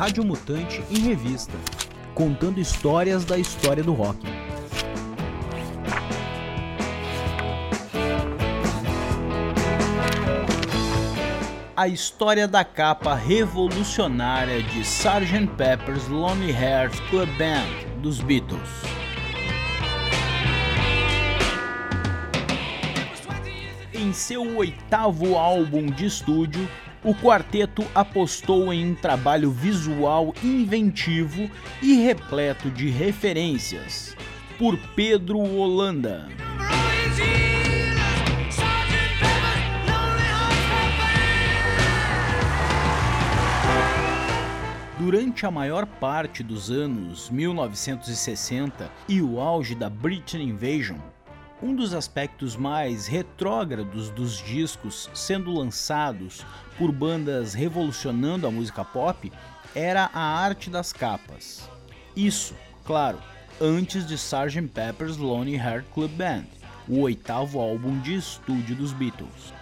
Rádio Mutante em revista, contando histórias da história do rock. A história da capa revolucionária de Sgt. Pepper's Lonely Hearts Club Band dos Beatles. Em seu oitavo álbum de estúdio, o quarteto apostou em um trabalho visual inventivo e repleto de referências. Por Pedro Holanda. Durante a maior parte dos anos 1960 e o auge da British Invasion, um dos aspectos mais retrógrados dos discos sendo lançados por bandas revolucionando a música pop era a arte das capas. Isso, claro, antes de Sgt. Pepper's Lonely Heart Club Band, o oitavo álbum de estúdio dos Beatles.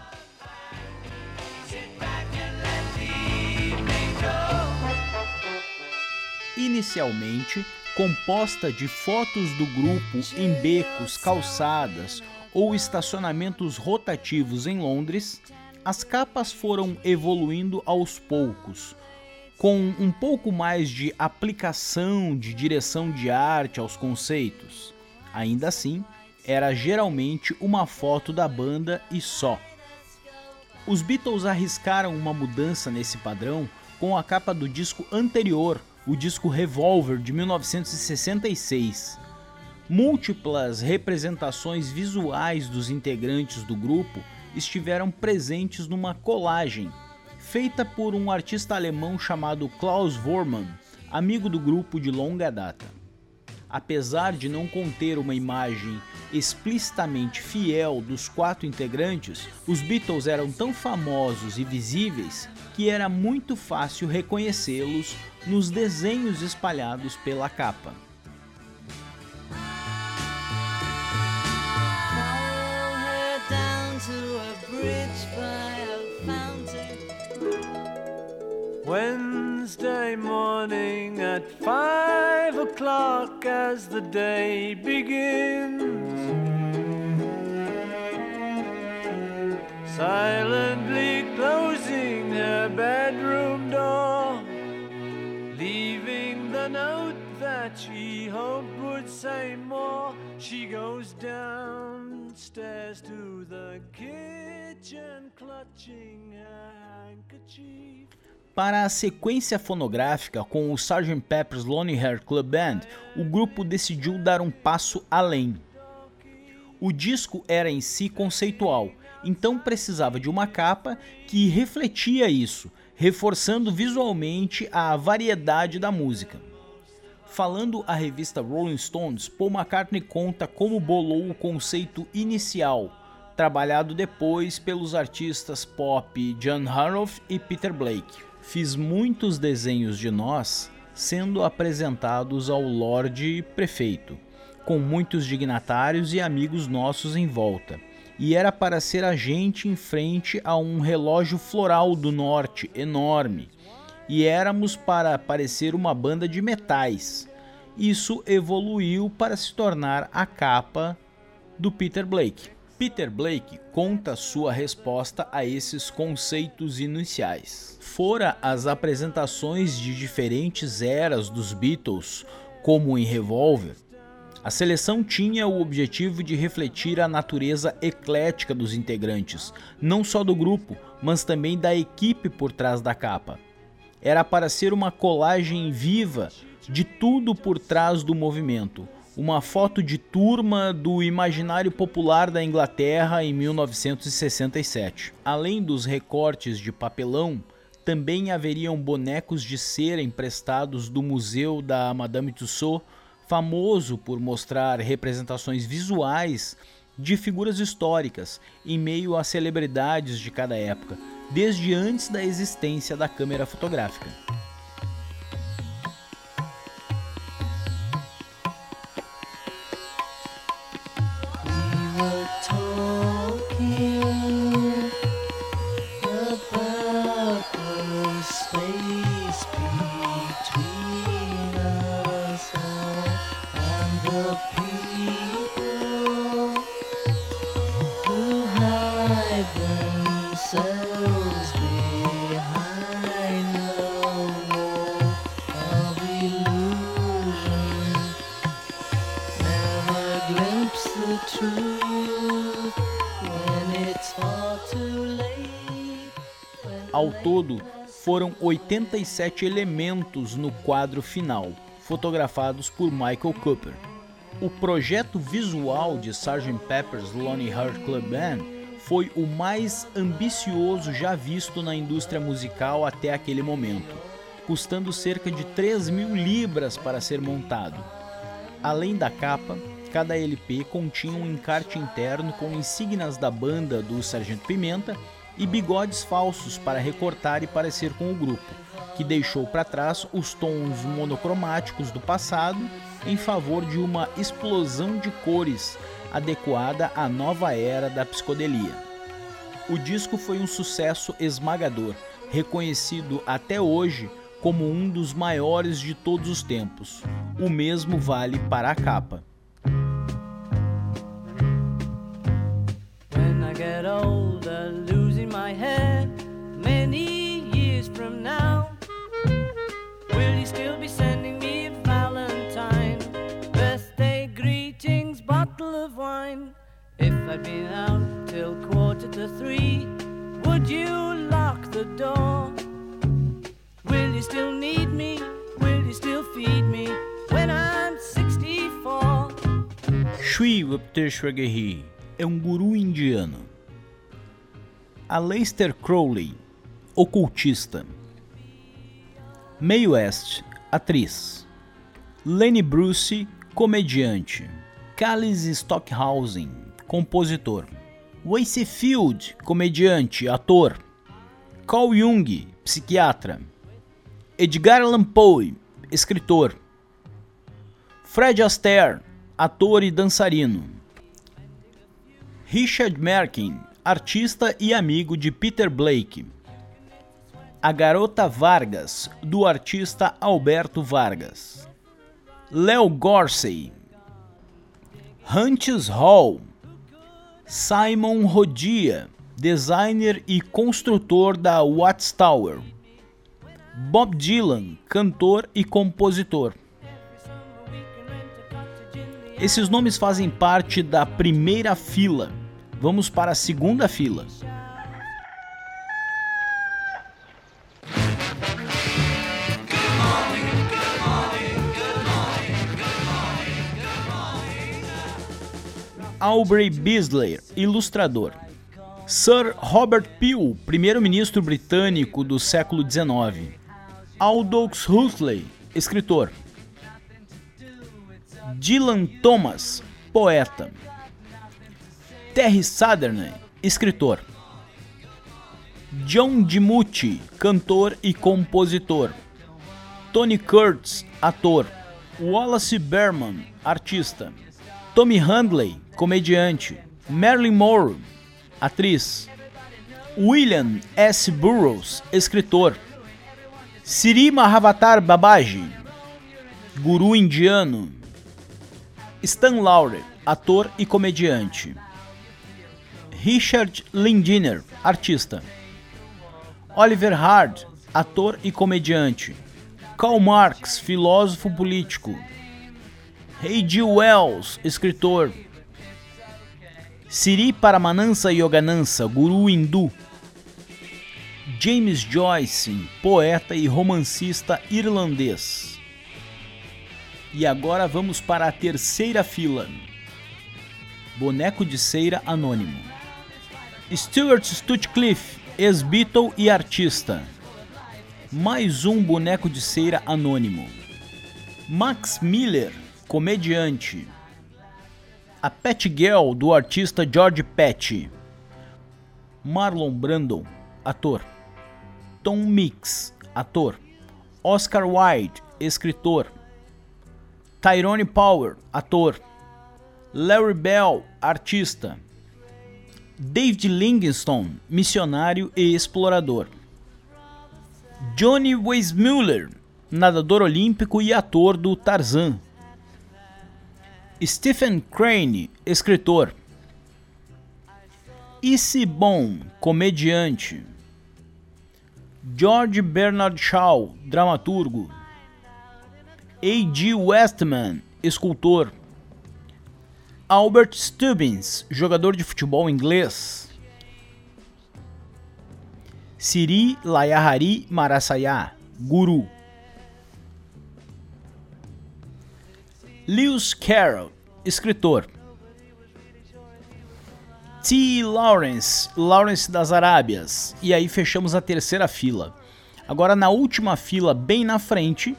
Inicialmente, composta de fotos do grupo em becos, calçadas ou estacionamentos rotativos em Londres, as capas foram evoluindo aos poucos, com um pouco mais de aplicação de direção de arte aos conceitos. Ainda assim, era geralmente uma foto da banda e só. Os Beatles arriscaram uma mudança nesse padrão com a capa do disco anterior, o disco Revolver de 1966. Múltiplas representações visuais dos integrantes do grupo estiveram presentes numa colagem feita por um artista alemão chamado Klaus Vormann, amigo do grupo de longa data. Apesar de não conter uma imagem explicitamente fiel dos quatro integrantes, os Beatles eram tão famosos e visíveis que era muito fácil reconhecê-los nos desenhos espalhados pela capa. Wednesday morning at five o'clock as the day begins. Silently closing her bedroom door, leaving the note that she hoped would say more. She goes downstairs to the kitchen, clutching her handkerchief. Para a sequência fonográfica com o Sgt. Pepper's Lonely Heart Club Band, o grupo decidiu dar um passo além. O disco era em si conceitual, então precisava de uma capa que refletia isso, reforçando visualmente a variedade da música. Falando à revista Rolling Stones, Paul McCartney conta como bolou o conceito inicial, trabalhado depois pelos artistas pop John Harroff e Peter Blake. Fiz muitos desenhos de nós sendo apresentados ao Lorde Prefeito, com muitos dignatários e amigos nossos em volta. E era para ser a gente em frente a um relógio floral do norte enorme. E éramos para parecer uma banda de metais. Isso evoluiu para se tornar a capa do Peter Blake. Peter Blake conta sua resposta a esses conceitos iniciais. Fora as apresentações de diferentes eras dos Beatles, como em Revolver, a seleção tinha o objetivo de refletir a natureza eclética dos integrantes, não só do grupo, mas também da equipe por trás da capa. Era para ser uma colagem viva de tudo por trás do movimento, uma foto de turma do imaginário popular da Inglaterra em 1967. Além dos recortes de papelão, também haveriam bonecos de cera emprestados do museu da Madame Tussauds, famoso por mostrar representações visuais de figuras históricas em meio às celebridades de cada época, desde antes da existência da câmera fotográfica. Ao todo, foram 87 elementos no quadro final, fotografados por Michael Cooper. O projeto visual de Sgt. Pepper's Lonely Heart Club Band foi o mais ambicioso já visto na indústria musical até aquele momento, custando cerca de 3 mil libras para ser montado. Além da capa, cada LP continha um encarte interno com insígnias da banda do Sargento Pimenta e bigodes falsos para recortar e parecer com o grupo, que deixou para trás os tons monocromáticos do passado em favor de uma explosão de cores adequada à nova era da psicodelia. O disco foi um sucesso esmagador, reconhecido até hoje como um dos maiores de todos os tempos. O mesmo vale para a capa. Still need me? Will you still feed me when I'm 64? Sri Vapteshwagahi é um guru indiano. Aleister Crowley, ocultista. Mae West, atriz. Lenny Bruce, comediante. Callis Stockhausen, compositor. Wace Field, comediante, ator. Carl Jung, psiquiatra. Edgar Allan Poe, escritor. Fred Astaire, ator e dançarino. Richard Merkin, artista e amigo de Peter Blake. A Garota Vargas, do artista Alberto Vargas. Leo Gorsey. Hunches Hall. Simon Rodia, designer e construtor da Watchtower. Bob Dylan, cantor e compositor. Esses nomes fazem parte da primeira fila. Vamos para a segunda fila. Aubrey Beasley, ilustrador. Sir Robert Peel, primeiro-ministro britânico do século XIX. Aldous Huxley, escritor. Dylan Thomas, poeta. Terry Sutherland, escritor. John DiMucci, cantor e compositor. Tony Curtis, ator. Wallace Berman, artista. Tommy Handley, comediante. Marilyn Monroe, atriz. William S. Burroughs, escritor. Siri Mahavatar Babaji, guru indiano. Stan Laurel, ator e comediante. Richard Lindiner, artista. Oliver Hard, ator e comediante. Karl Marx, filósofo político. H.G. Wells, escritor. Siri Paramanansa Yoganansa, guru hindu. James Joyce, poeta e romancista irlandês. E agora vamos para a terceira fila. Boneco de cera anônimo. Stuart Stutcliffe, ex-Beatle e artista. Mais um boneco de cera anônimo. Max Miller, comediante. A Pet Girl, do artista George Pet. Marlon Brando, ator. Tom Mix, ator. Oscar Wilde, escritor. Tyrone Power, ator. Larry Bell, artista. David Livingstone, missionário e explorador. Johnny Weissmuller, nadador olímpico e ator do Tarzan. Stephen Crane, escritor. Issy Bon, comediante. George Bernard Shaw, dramaturgo. A.G. Westman, escultor. Albert Stubbins, jogador de futebol inglês. Siri Layahari Marasaya, Guru. Lewis Carroll, escritor. T. Lawrence, Lawrence das Arábias. E aí fechamos a terceira fila. Agora na última fila, bem na frente,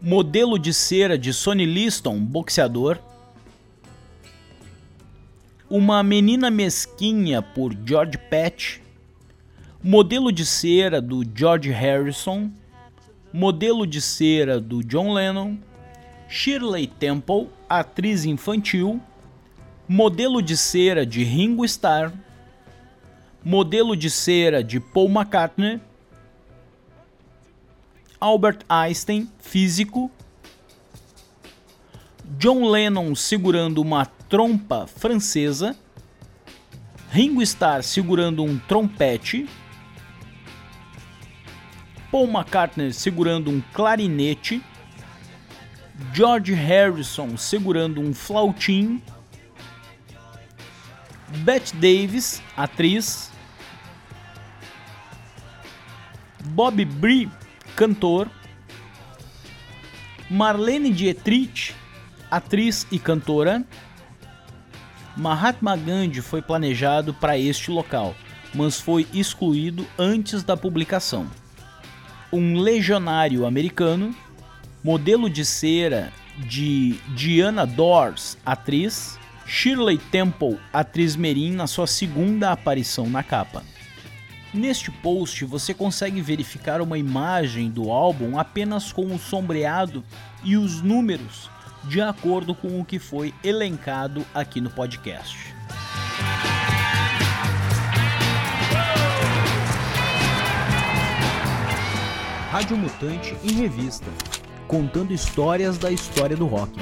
modelo de cera de Sonny Liston, boxeador. Uma Menina Mesquinha por George Patch, modelo de cera do George Harrison, modelo de cera do John Lennon, Shirley Temple, atriz infantil, modelo de cera de Ringo Starr, modelo de cera de Paul McCartney, Albert Einstein, físico, John Lennon segurando uma trompa francesa, Ringo Starr segurando um trompete, Paul McCartney segurando um clarinete, George Harrison segurando um flautim, Bette Davis, atriz, Bob Brie, cantor, Marlene Dietrich, atriz e cantora. Mahatma Gandhi foi planejado para este local, mas foi excluído antes da publicação. Um legionário americano, modelo de cera de Diana Dors, atriz, Shirley Temple, atriz Merim, na sua segunda aparição na capa. Neste post você consegue verificar uma imagem do álbum apenas com o sombreado e os números de acordo com o que foi elencado aqui no podcast. Rádio Mutante em Revista contando histórias da história do rock.